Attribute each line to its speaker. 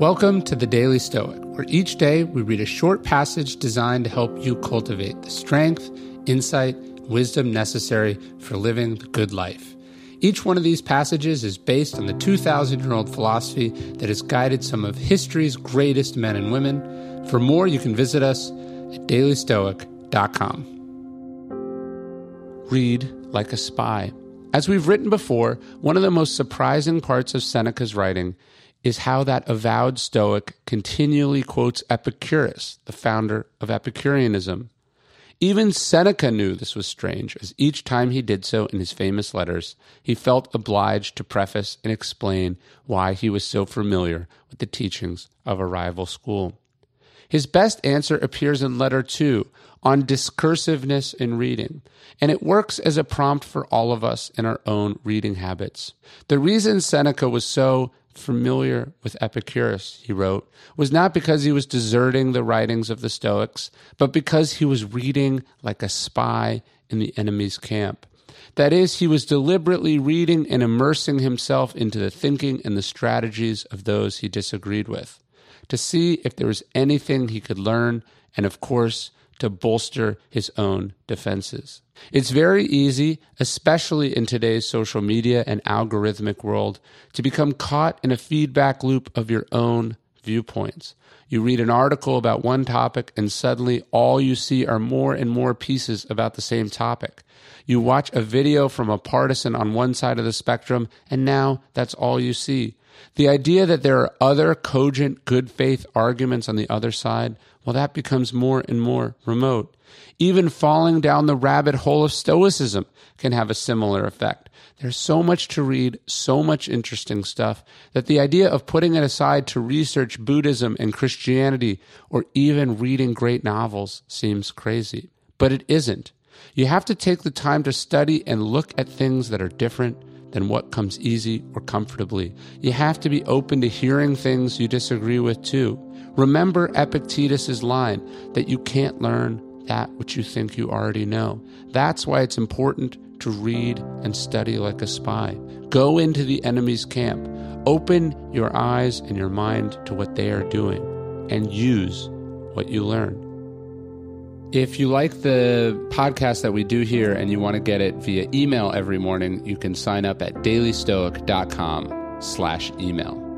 Speaker 1: Welcome to the Daily Stoic, where each day we read a short passage designed to help you cultivate the strength, insight, wisdom necessary for living the good life. Each one of these passages is based on the 2,000 year old philosophy that has guided some of history's greatest men and women. For more, you can visit us at dailystoic.com. Read like a spy. As we've written before, one of the most surprising parts of Seneca's writing is how that avowed Stoic continually quotes Epicurus, the founder of Epicureanism. Even Seneca knew this was strange, as each time he did so in his famous letters, he felt obliged to preface and explain why he was so familiar with the teachings of a rival school. His best answer appears in letter two on discursiveness in reading, and it works as a prompt for all of us in our own reading habits. The reason Seneca was so familiar with Epicurus, he wrote, was not because he was deserting the writings of the Stoics, but because he was reading like a spy in the enemy's camp. That is, he was deliberately reading and immersing himself into the thinking and the strategies of those he disagreed with, to see if there was anything he could learn, and of course, to bolster his own defenses. It's very easy, especially in today's social media and algorithmic world, to become caught in a feedback loop of your own viewpoints. You read an article about one topic, and suddenly all you see are more and more pieces about the same topic. You watch a video from a partisan on one side of the spectrum, and now that's all you see. The idea that there are other cogent good faith arguments on the other side, well, that becomes more and more remote. Even falling down the rabbit hole of Stoicism can have a similar effect. There's so much to read, so much interesting stuff, that the idea of putting it aside to research Buddhism and Christianity or even reading great novels seems crazy. But it isn't. You have to take the time to study and look at things that are different than what comes easy or comfortably. You have to be open to hearing things you disagree with too. Remember Epictetus's line that you can't learn that which you think you already know. That's why it's important to read and study like a spy. Go into the enemy's camp. Open your eyes and your mind to what they are doing and use what you learn. If you like the podcast that we do here and you want to get it via email every morning, you can sign up at dailystoic.com slash email.